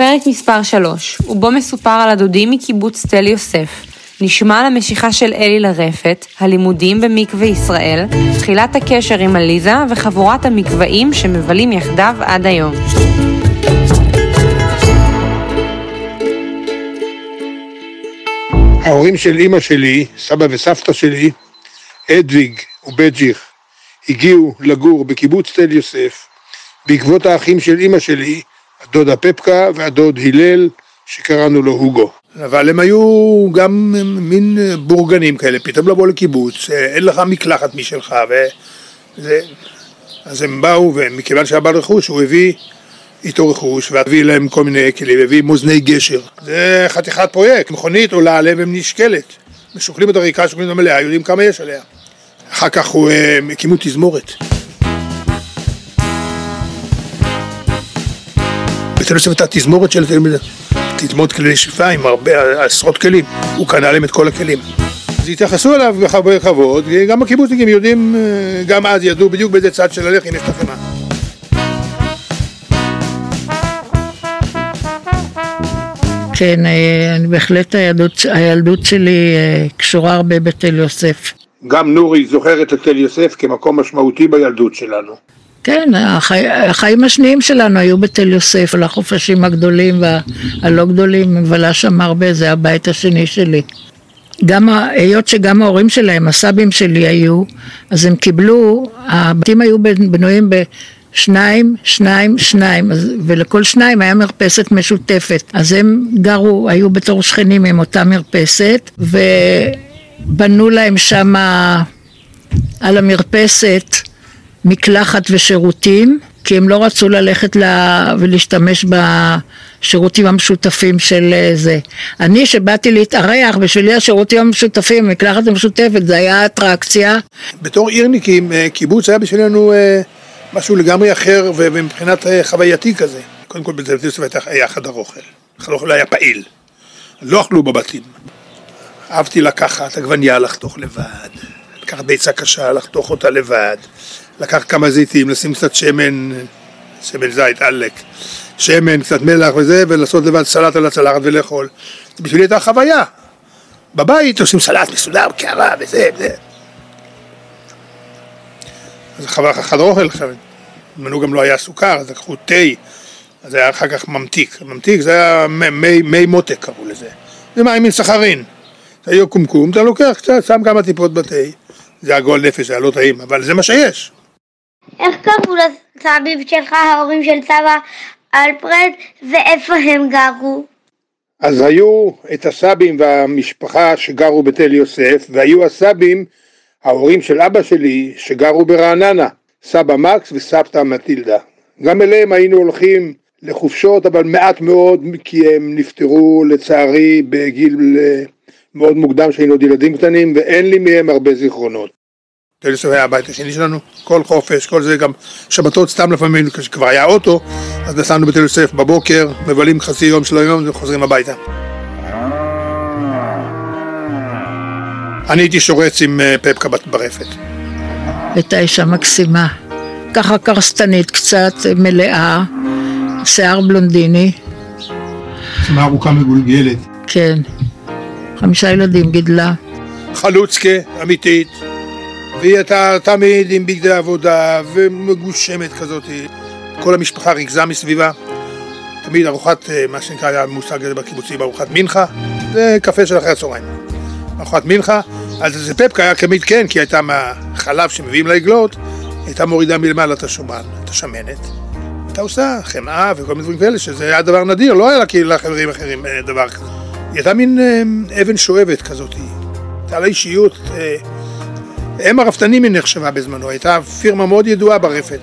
פרק מספר 3, ובו מסופר על הדודים מקיבוץ תל יוסף. נשמע על המשיכה של אלי לרפת, הלימודים במקווה ישראל, תחילת הקשר עם עליזה וחבורת המקוואים שמבלים יחדיו עד היום. ההורים של אימא שלי, סבא וסבתא שלי, אדוויג ובג'יך, הגיעו לגור בקיבוץ תל יוסף בעקבות האחים של אימא שלי, הדודה פפקה והדוד הלל, שקראנו לו הוגו. אבל הם היו גם מין בורגנים כאלה, פתאום לבוא לקיבוץ, אין לך מקלחת משלך, וזה... אז הם באו, ומכיוון שהיה בעל רכוש, הוא הביא איתו רכוש, והביא להם כל מיני כלים, הביא מאזני גשר. זה חתיכת פרויקט, מכונית עולה עליהם ונשקלת. משוקלים את הריקה, שוקלים את המלאה, יודעים כמה יש עליה. אחר כך הוא אה, הקימו תזמורת. בתל אביב הייתה תזמורת של תזמורת כלי נשיפה עם הרבה, עשרות כלים. הוא קנה להם את כל הכלים. אז התייחסו אליו בהרבה כבוד, גם הקיבוצניקים יודעים, אה, גם אז ידעו בדיוק באיזה צד של הלחם יש את החמאה. כן, אה, אני בהחלט הילדות, הילדות שלי אה, קשורה הרבה בתל יוסף. גם נורי זוכרת את תל יוסף כמקום משמעותי בילדות שלנו. כן, החי... החיים השניים שלנו היו בתל יוסף, על החופשים הגדולים והלא גדולים, מבלה שם הרבה, זה הבית השני שלי. גם היות שגם ההורים שלהם, הסבים שלי היו, אז הם קיבלו, הבתים היו בנויים בשניים, שניים, שניים, אז, ולכל שניים היה מרפסת משותפת. אז הם גרו, היו בתור שכנים עם אותה מרפסת, ובנו להם שם על המרפסת מקלחת ושירותים, כי הם לא רצו ללכת לה ולהשתמש בשירותים המשותפים של אה, זה. אני שבאתי להתארח, בשבילי השירותים המשותפים, מקלחת המשותפת, זה היה אטרקציה. בתור עירניקים, אה, קיבוץ היה בשבילנו אה, משהו לגמרי אחר ומבחינת חווייתי כזה. קודם כל בתל אביב היה חדר אוכל. חדר אוכל היה פעיל. לא אכלו בבתים. אהבתי לקחת עגבניה לחתוך לבד, לקחת ביצה קשה, לחתוך אותה לבד, לקחת כמה זיתים, לשים קצת שמן, שמן זית, עלק, שמן, קצת מלח וזה, ולעשות לבד סלט על הצלחת ולאכול. בשבילי הייתה חוויה. בבית עושים סלט מסודר, קערה וזה וזה. אז חדר אוכל עכשיו, גם לא היה סוכר, אז לקחו תה, אז היה אחר כך ממתיק. ממתיק זה היה מי, מי מותק קראו לזה. זה מים עם סחרין. היה קומקום, אתה לוקח קצת, שם כמה טיפות בתה. זה היה גועל נפש, זה היה לא טעים, אבל זה מה שיש. איך קראו לסבים שלך, ההורים של סבא אלפרד, ואיפה הם גרו? אז היו את הסבים והמשפחה שגרו בתל יוסף, והיו הסבים, ההורים של אבא שלי, שגרו ברעננה, סבא מקס וסבתא מטילדה. גם אליהם היינו הולכים לחופשות, אבל מעט מאוד, כי הם נפטרו לצערי בגיל אה, מאוד מוקדם שהיינו עוד ילדים קטנים, ואין לי מהם הרבה זיכרונות. אביב היה הבית השני שלנו, כל חופש, כל זה, גם שבתות סתם לפעמים, כשכבר היה אוטו, אז נסענו בתל יוסף בבוקר, מבלים חצי יום של היום וחוזרים הביתה. אני הייתי שורץ עם אה, פפקה ברפת. הייתה אישה מקסימה, ככה קרסטנית קצת, מלאה, שיער בלונדיני. שימה ארוכה מגולגלת. כן, חמישה ילדים גידלה. חלוצקה, אמיתית. והיא הייתה תמיד עם בגדי עבודה ומגושמת כזאת, כל המשפחה ריכזה מסביבה, תמיד ארוחת, אה, מה שנקרא, היה מושג בקיבוצים, ארוחת מנחה, זה קפה של אחרי הצהריים. ארוחת מנחה, אז זה פפקה היה תמיד כן, כי הייתה מהחלב שמביאים לעגלות, הייתה מורידה מלמעלה את השומן, את השמנת. הייתה עושה חמאה וכל מיני דברים כאלה, שזה היה דבר נדיר, לא היה לה כאילו לחברים אחרים אה, דבר כזה. היא הייתה מין אה, אבן שואבת כזאת, הייתה לה אישיות אם הרפתנים היא נחשבה בזמנו, הייתה פירמה מאוד ידועה ברפת.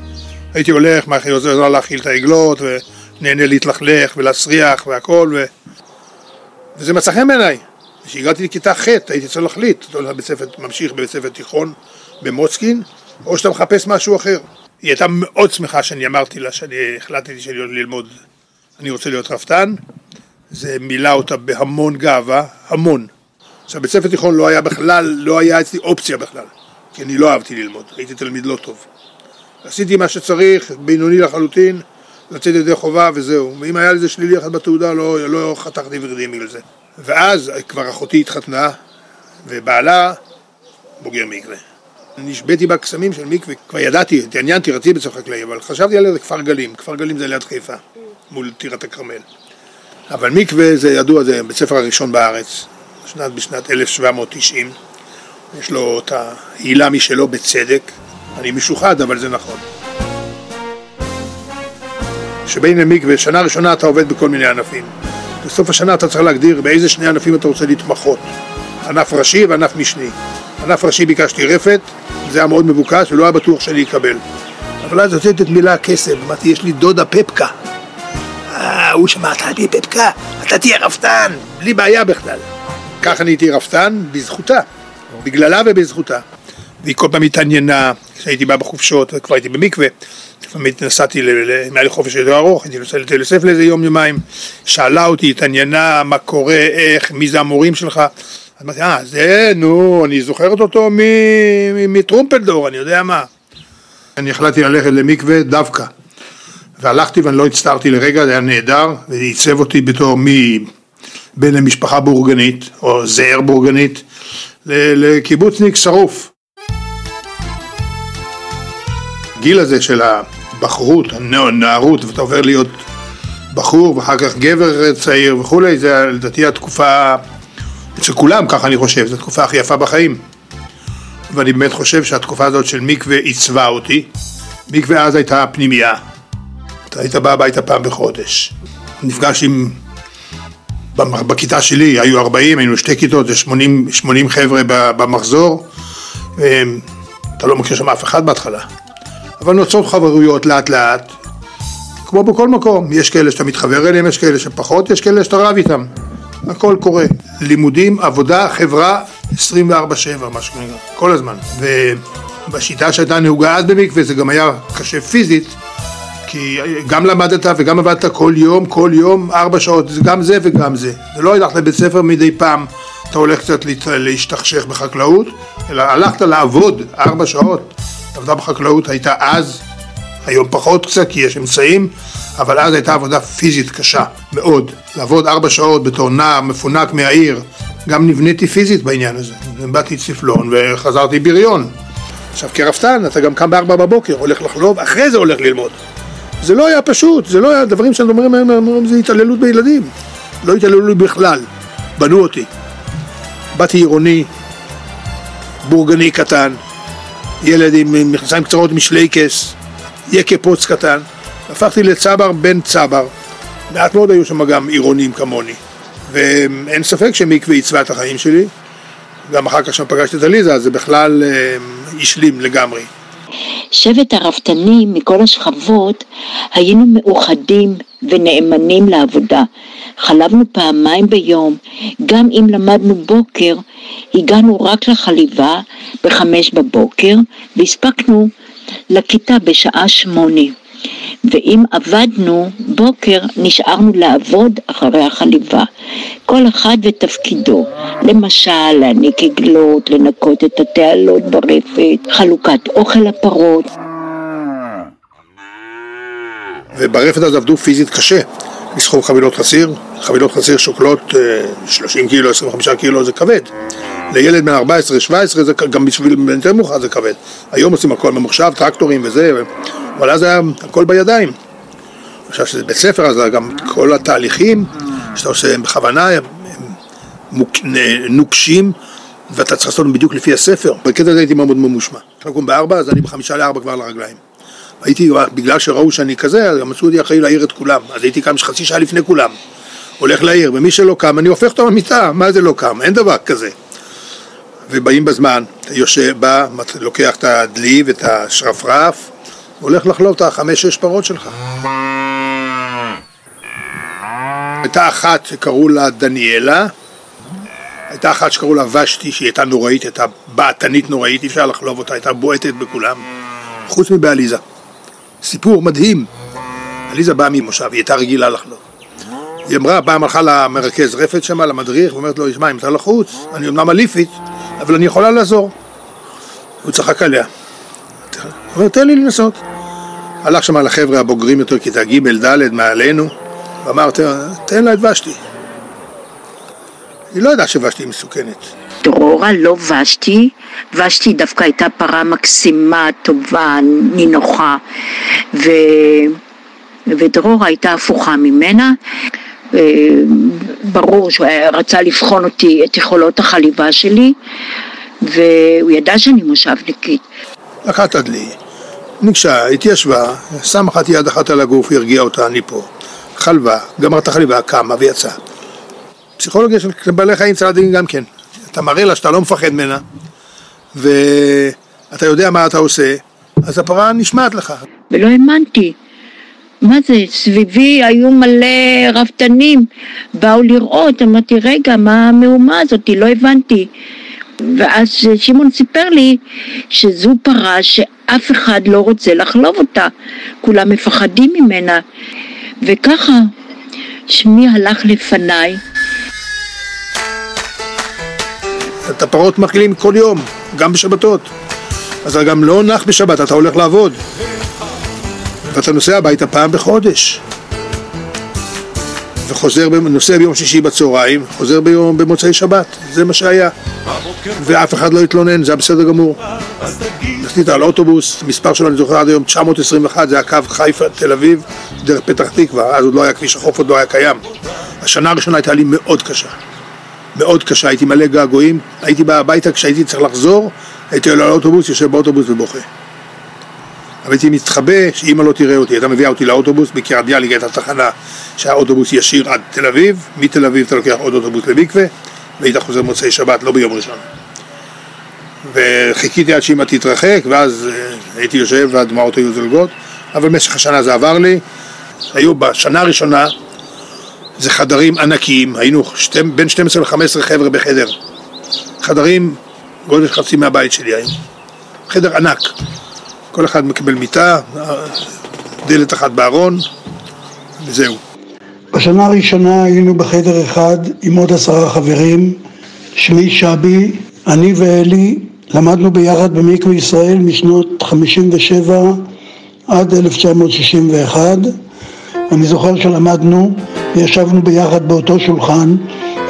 הייתי הולך, מה עוזר לה להאכיל את העגלות, ונהנה להתלכלך ולהסריח והכל, ו... וזה מצא חן בעיניי. כשהגעתי לכיתה ח' הייתי צריך להחליט, אתה הולך לבית ספר, ממשיך בבית ספר תיכון במוצקין, או שאתה מחפש משהו אחר. היא הייתה מאוד שמחה שאני אמרתי לה שאני החלטתי שאני הולך ללמוד, אני רוצה להיות רפתן, זה מילא אותה בהמון גאווה, המון. עכשיו בית ספר תיכון לא היה בכלל, לא היה אצלי אופציה בכלל. כי אני לא אהבתי ללמוד, הייתי תלמיד לא טוב. עשיתי מה שצריך, בינוני לחלוטין, לצאת ידי חובה וזהו. ואם היה לזה שלילי אחד בתעודה, לא, לא חתכתי ורידים בגלל זה. ואז כבר אחותי התחתנה, ובעלה בוגר מקווה. נשביתי בקסמים של מקווה, כבר ידעתי, התעניינתי, רציתי בצורך חקלאי, אבל חשבתי על איזה כפר גלים, כפר גלים זה ליד חיפה, מול טירת הכרמל. אבל מקווה זה ידוע, זה בית ספר הראשון בארץ, שנת, בשנת 1790, יש לו את העילה משלו בצדק, אני משוחד, אבל זה נכון. שבין למקווה, שנה ראשונה אתה עובד בכל מיני ענפים. בסוף השנה אתה צריך להגדיר באיזה שני ענפים אתה רוצה להתמחות. ענף ראשי וענף משני. ענף ראשי ביקשתי רפת, זה היה מאוד מבוקש ולא היה בטוח שאני אקבל. אבל אז הוצאתי את מילה קסם, אמרתי יש לי דודה פפקה. אה, הוא שמע, אתה תהיה פפקה, אתה תהיה רפתן, בלי בעיה בכלל. ככה נהייתי רפתן בזכותה, בגללה ובזכותה. והיא כל פעם התעניינה, כשהייתי בא בחופשות וכבר הייתי במקווה, לפעמים נסעתי, אם היה לי חופש יותר ארוך, הייתי נוסע לתל יוסף לאיזה יום יומיים, שאלה אותי, התעניינה, מה קורה, איך, מי זה המורים שלך, אז אמרתי, אה, זה, נו, אני זוכרת אותו מטרומפלדור, אני יודע מה. אני החלטתי ללכת למקווה דווקא, והלכתי ואני לא הצטערתי לרגע, זה היה נהדר, וזה עיצב אותי בתור מי... בין למשפחה בורגנית, או זער בורגנית, לקיבוצניק שרוף. הגיל הזה של הבחרות, הנערות, ואתה עובר להיות בחור ואחר כך גבר צעיר וכולי, זה לדעתי התקופה, אצל כולם ככה אני חושב, זו התקופה הכי יפה בחיים. ואני באמת חושב שהתקופה הזאת של מקווה עיצבה אותי. מקווה אז הייתה פנימייה. אתה היית בא הביתה פעם בחודש. נפגש עם... בכיתה שלי היו 40, היינו שתי כיתות, זה 80, 80 חבר'ה במחזור. אתה לא מכיר שם אף אחד בהתחלה. אבל נוצרות חברויות לאט לאט, כמו בכל מקום, יש כאלה שאתה מתחבר אליהם, יש כאלה שפחות, יש כאלה שאתה רב איתם, הכל קורה. לימודים, עבודה, חברה, 24-7, מה שקורה, כל הזמן. ובשיטה שהייתה נהוגה אז במקווה זה גם היה קשה פיזית, כי גם למדת וגם עבדת כל יום, כל יום, ארבע שעות, זה גם זה וגם זה. זה לא הלכת לבית ספר מדי פעם, אתה הולך קצת להשתכשך בחקלאות, אלא הלכת לעבוד ארבע שעות. עבודה בחקלאות הייתה אז, היום פחות קצת כי יש אמצעים, אבל אז הייתה עבודה פיזית קשה מאוד. לעבוד ארבע שעות בתור נער מפונק מהעיר, גם נבניתי פיזית בעניין הזה. באתי צפלון וחזרתי בריון. עכשיו כרפתן אתה גם קם בארבע בבוקר, הולך לחלוב, אחרי זה הולך ללמוד. זה לא היה פשוט, זה לא היה, דברים שאני אומר להם, זה התעללות בילדים. לא התעללו לי בכלל, בנו אותי. באתי עירוני, בורגני קטן, ילד עם מכנסיים קצרות משלייקס, יקה פוץ קטן, הפכתי לצבר בן צבר. מעט מאוד היו שם גם עירונים כמוני, ואין ספק שמקווה עיצבה את החיים שלי. גם אחר כך כשפגשתי את עליזה, זה בכלל אה, השלים לגמרי. שבט הרפתנים מכל השכבות היינו מאוחדים ונאמנים לעבודה. חלבנו פעמיים ביום, גם אם למדנו בוקר, הגענו רק לחליבה בחמש בבוקר והספקנו לכיתה בשעה שמונה. ואם עבדנו בוקר, נשארנו לעבוד אחרי החליבה. כל אחד ותפקידו. למשל, להעניק עגלות, לנקות את התעלות ברפת, חלוקת אוכל לפרות. וברפת אז עבדו פיזית קשה. לסחוב חבילות חסיר, חבילות חסיר שוקלות 30 אה, קילו, 25 קילו זה כבד. לילד בן 14-17 זה גם בשביל יותר מאוחר זה כבד. היום עושים הכל ממוחשב, טרקטורים וזה, אבל אז היה הכל בידיים. עכשיו שזה בית ספר, אז גם כל התהליכים שאתה עושה הם בכוונה, הם, הם נוקשים, ואתה צריך לעשות בדיוק לפי הספר. בקטע הזה הייתי מאוד ממושמע. צריך לקום בארבע, אז אני בחמישה לארבע כבר על הרגליים. הייתי, בגלל שראו שאני כזה, אז מצאו אותי אחראי להעיר את כולם. אז הייתי קם חצי שעה לפני כולם. הולך לעיר, ומי שלא קם, אני הופך אותו במיטה, מה זה לא קם? אין דבר כזה. ובאים בזמן, יושב, בא, לוקח את הדלי ואת השרפרף, הולך לחלוב את החמש-שש פרות שלך. הייתה אחת שקראו לה דניאלה, הייתה אחת שקראו לה ושתי, שהיא הייתה נוראית, הייתה בעתנית נוראית, אי אפשר לחלוב אותה, הייתה בועטת בכולם, חוץ מבעליזה. סיפור מדהים. עליזה באה ממושב, היא הייתה רגילה לחלוב. היא אמרה, פעם הלכה למרכז רפת שמה, למדריך, ואומרת לו, שמע, אם אתה לחוץ, אני אומנם אליפית, אבל אני יכולה לעזור. הוא צחק עליה. הוא אומר, תן לי לנסות. הלך שם לחבר'ה הבוגרים יותר, כיתה ג', ד', מעלינו, ואמר, תן לה את ושתי. היא לא ידעה שוושתי היא מסוכנת. דרורה לא ושתי, ושתי דווקא הייתה פרה מקסימה, טובה, נינוחה, ו... ודרורה הייתה הפוכה ממנה. אה, ברור שהוא רצה לבחון אותי, את יכולות החליבה שלי, והוא ידע שאני מושבניקית. לקחת דלי, ניגשה, התיישבה, שם אחת יד אחת על הגוף, הרגיעה אותה, אני פה. חלבה, גמרת את החליבה, קמה ויצאה. פסיכולוגיה של בעלי חיים צעדים גם כן. אתה מראה לה שאתה לא מפחד ממנה, ואתה יודע מה אתה עושה, אז הפרה נשמעת לך. ולא האמנתי. מה זה, סביבי היו מלא רפתנים, באו לראות, אמרתי, רגע, מה המהומה הזאת? לא הבנתי. ואז שמעון סיפר לי שזו פרה שאף אחד לא רוצה לחלוב אותה, כולם מפחדים ממנה. וככה שמי הלך לפניי. את הפרות מאכילים כל יום, גם בשבתות. אז אתה גם לא נח בשבת, אתה הולך לעבוד. ואתה נוסע הביתה פעם בחודש. וחוזר, נוסע ביום שישי בצהריים, חוזר ביום, במוצאי שבת, זה מה שהיה. ואף אחד לא התלונן, זה היה בסדר גמור. נסית על אוטובוס, מספר שלו אני זוכר עד היום 921, זה היה קו חיפה, תל אביב, דרך פתח תקווה, אז עוד לא היה כביש החוף, עוד לא היה קיים. השנה הראשונה הייתה לי מאוד קשה. מאוד קשה, הייתי מלא געגועים, הייתי בא הביתה כשהייתי צריך לחזור, הייתי עולה לאוטובוס, יושב באוטובוס ובוכה. אבל הייתי מתחבא שאימא לא תראה אותי, הייתה מביאה אותי לאוטובוס, בקריית ביאליק הייתה תחנה שהיה אוטובוס ישיר עד תל אביב, מתל אביב אתה לוקח עוד אוטובוס למקווה, והיית חוזר מוצאי שבת, לא ביום ראשון. וחיכיתי עד שאימא תתרחק, ואז אה, הייתי יושב והדמעות היו זולגות, אבל במשך השנה זה עבר לי. היו בשנה הראשונה, זה חדרים ענקיים, היינו שתי, בין 12 ל-15 חבר'ה בחדר. חדרים, גודל חצי מהבית שלי היום. חדר ענק. כל אחד מקבל מיטה, דלת אחת בארון, וזהו. בשנה הראשונה היינו בחדר אחד עם עוד עשרה חברים, שמי שבי, אני ואלי למדנו ביחד במקווה ישראל משנות 57 עד 1961. אני זוכר שלמדנו וישבנו ביחד באותו שולחן,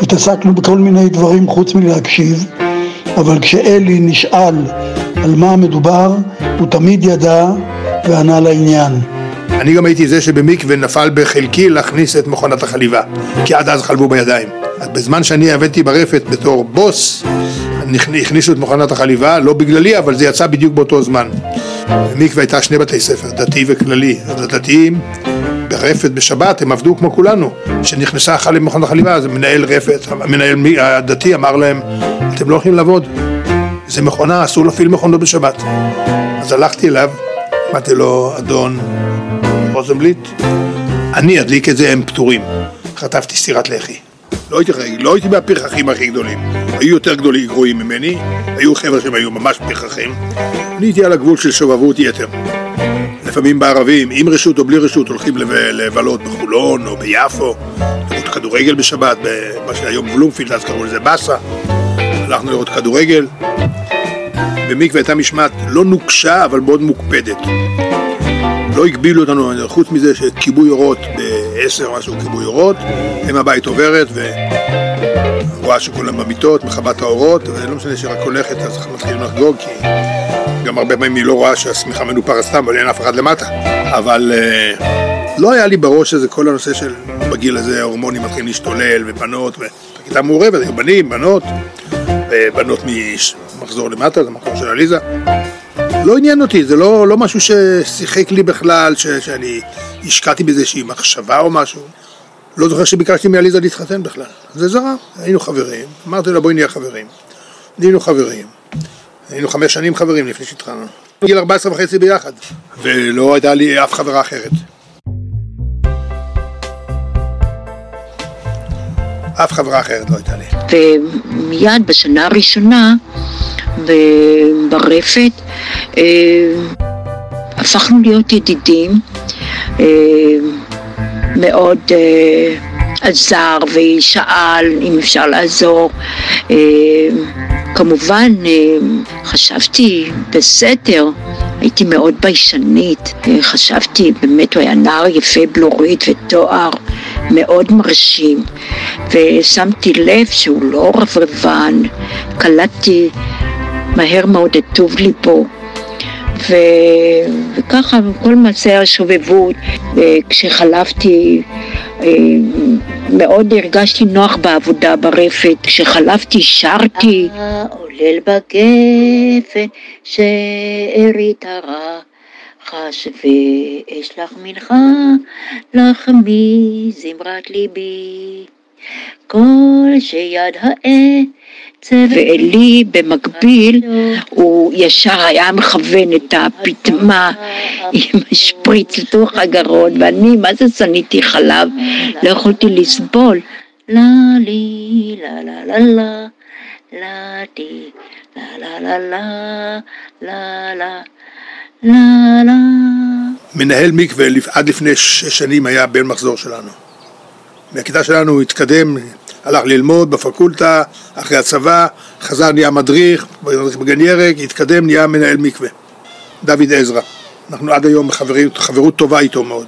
התעסקנו בכל מיני דברים חוץ מלהקשיב, אבל כשאלי נשאל על מה מדובר, הוא תמיד ידע וענה לעניין. אני גם הייתי זה שבמקווה נפל בחלקי להכניס את מכונת החליבה, כי עד אז חלבו בידיים. אז בזמן שאני עבדתי ברפת בתור בוס, הכניסו את מכונת החליבה, לא בגללי, אבל זה יצא בדיוק באותו זמן. במקווה הייתה שני בתי ספר, דתי וכללי. אז הדתיים ברפת בשבת הם עבדו כמו כולנו. כשנכנסה אחת למכונת החליבה, אז מנהל רפת, המנהל הדתי אמר להם, אתם לא הולכים לעבוד, זה מכונה, אסור להפעיל מכונות בשבת. אז הלכתי אליו, אמרתי לו, אדון רוזנבליט, אני אדליק את זה, הם פטורים. חטפתי סטירת לחי. לא הייתי, לא הייתי מהפרחחים הכי גדולים. היו יותר גדולים גרועים ממני, היו חבר'ה שהם היו ממש פרחחים. אני הייתי על הגבול של שובבות יתר. לפעמים בערבים, עם רשות או בלי רשות, הולכים לבלות בחולון או ביפו, לראות כדורגל בשבת, במה שהיום בלומפילד, אז קראו לזה באסה. הלכנו לראות כדורגל. במקווה הייתה משמעת לא נוקשה, אבל מאוד מוקפדת. לא הגבילו אותנו, חוץ מזה שכיבוי אורות בעשר, משהו כיבוי אורות, אם הבית עוברת ורואה שכולם במיטות, מכבה את האורות, ולא משנה שרק הולכת אז מתחילים לחגוג, כי גם הרבה פעמים היא לא רואה שהשמיכה מנופרת סתם, אבל אין אף אחד למטה. אבל uh, לא היה לי בראש איזה כל הנושא של בגיל הזה ההורמונים מתחילים להשתולל, ובנות, וכיתה מעורבת, היו בנים, בנות, ובנות ממחזור למטה, זה מקום של עליזה. לא עניין אותי, זה לא, לא משהו ששיחק לי בכלל, ש, שאני השקעתי בזה איזושהי מחשבה או משהו. לא זוכר שביקשתי מעליזה להתחתן בכלל. זה זרה, היינו חברים, אמרתי לה בואי נהיה חברים. נהיינו חברים. היינו חמש שנים חברים לפני שהתחלנו. גיל 14 וחצי ביחד, ולא הייתה לי אף חברה אחרת. אף חברה אחרת לא הייתה לי. ומיד בשנה הראשונה ברפת הפכנו להיות ידידים אה, מאוד אה, עזר ושאל אם אפשר לעזור כמובן חשבתי בסתר הייתי מאוד ביישנית, חשבתי, באמת הוא היה נער יפה בלורית ותואר מאוד מרשים, ושמתי לב שהוא לא רברבן, קלטתי מהר מאוד את טוב ליבו. ו... וככה כל מעשי השובבות, כשחלפתי אה, מאוד הרגשתי נוח בעבודה ברפת, כשחלפתי שרתי. עולל בגפן שארית הרע חש ואש לך מנחה לך מזמרת ליבי כל שיד העץ ואלי במקביל, הוא ישר היה מכוון את הפטמה עם השפריץ לתוך הגרון, ואני, מה זה שנאתי חלב? לא יכולתי לסבול. לה לי, לה לה לה לה, לה די, לה לה, לה לה לה לה. מנהל מקווה עד לפני שש שנים היה בן מחזור שלנו. מהכיתה שלנו הוא התקדם הלך ללמוד בפקולטה, אחרי הצבא, חזר נהיה מדריך, בגן ירק, התקדם, נהיה מנהל מקווה. דוד עזרא. אנחנו עד היום בחברים, חברות טובה איתו מאוד.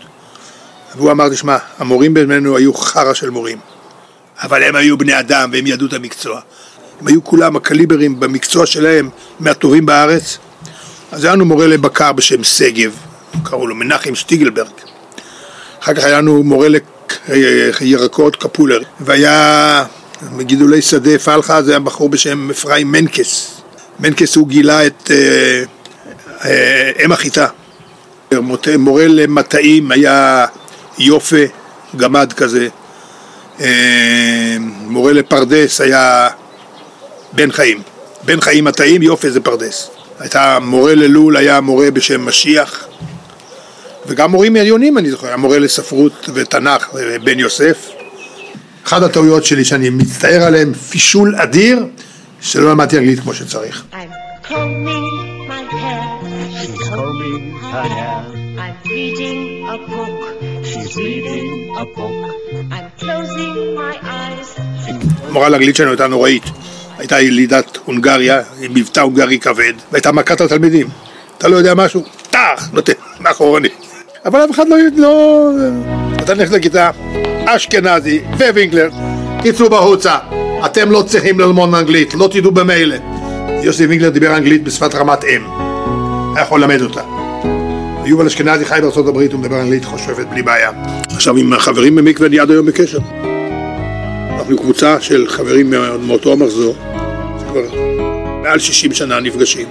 והוא אמר, תשמע, המורים בינינו היו חרא של מורים. אבל הם היו בני אדם והם ידעו את המקצוע. הם היו כולם הקליברים במקצוע שלהם מהטובים בארץ. אז היה לנו מורה לבקר בשם שגב, קראו לו מנחם שטיגלברג. אחר כך היה לנו מורה ירקות קפולר, והיה מגידולי שדה פלחה, זה היה בחור בשם אפרים מנקס. מנקס הוא גילה את אה, אה, אם החיטה. מורה למטעים היה יופה, גמד כזה. אה, מורה לפרדס היה בן חיים. בן חיים מטעים, יופה זה פרדס. הייתה מורה ללול, היה מורה בשם משיח. וגם מורים עליונים אני זוכר, המורה לספרות ותנ"ך, בן יוסף. אחת הטעויות שלי שאני מצטער עליהן, פישול אדיר, שלא למדתי אנגלית כמו שצריך. המורה לאנגלית שלנו הייתה נוראית. הייתה ילידת הונגריה, עם מבטא הונגרי כבד, והייתה מכת התלמידים. אתה לא יודע משהו? טח! נותן, מאחורני. אבל אף אחד לא... לא... אתה נכנס לכיתה, אשכנזי ווינקלר, תצאו בחוצה, אתם לא צריכים ללמוד אנגלית, לא תדעו במילא. יוסי וינקלר דיבר אנגלית בשפת רמת אם, היה יכול ללמד אותה. יובל אשכנזי חי הברית, הוא מדבר אנגלית חושבת בלי בעיה. עכשיו עם החברים במקווה אני עד היום בקשר. אנחנו קבוצה של חברים מאותו המחזור, כבר מעל 60 שנה נפגשים.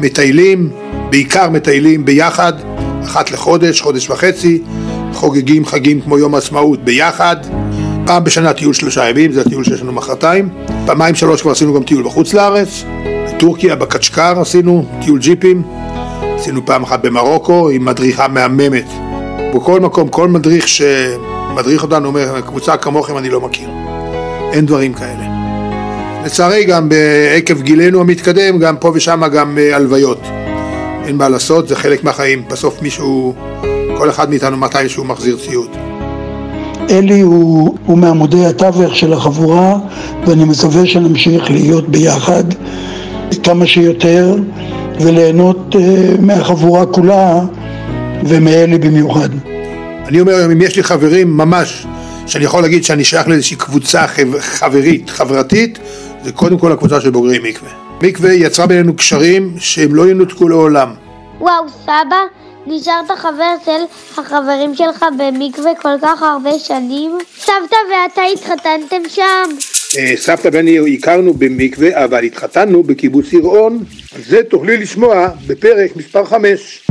מטיילים, בעיקר מטיילים ביחד. אחת לחודש, חודש וחצי, חוגגים חגים כמו יום העצמאות ביחד, פעם בשנה טיול שלושה ימים, זה הטיול שיש לנו מחרתיים, פעמיים שלוש כבר עשינו גם טיול בחוץ לארץ, בטורקיה, בקצ'קר עשינו טיול ג'יפים, עשינו פעם אחת במרוקו עם מדריכה מהממת. בכל מקום, כל מדריך שמדריך אותנו אומר, קבוצה כמוכם אני לא מכיר. אין דברים כאלה. לצערי גם עקב גילנו המתקדם, גם פה ושם גם אה, הלוויות. אין מה לעשות, זה חלק מהחיים. בסוף מישהו, כל אחד מאיתנו מתי שהוא מחזיר ציוד. אלי הוא, הוא מעמודי התווך של החבורה, ואני מקווה שנמשיך להיות ביחד כמה שיותר, וליהנות uh, מהחבורה כולה, ומאלי במיוחד. אני אומר, אם יש לי חברים ממש, שאני יכול להגיד שאני שייך לאיזושהי קבוצה חברית, חברתית, זה קודם כל הקבוצה של בוגרי מקווה. מקווה יצרה בינינו קשרים שהם לא ינותקו לעולם. וואו, סבא, נשארת חבר של החברים שלך במקווה כל כך הרבה שנים? סבתא ואתה התחתנתם שם? אה, סבתא ואני הכרנו במקווה, אבל התחתנו בקיבוץ יראון. זה תוכלי לשמוע בפרק מספר 5.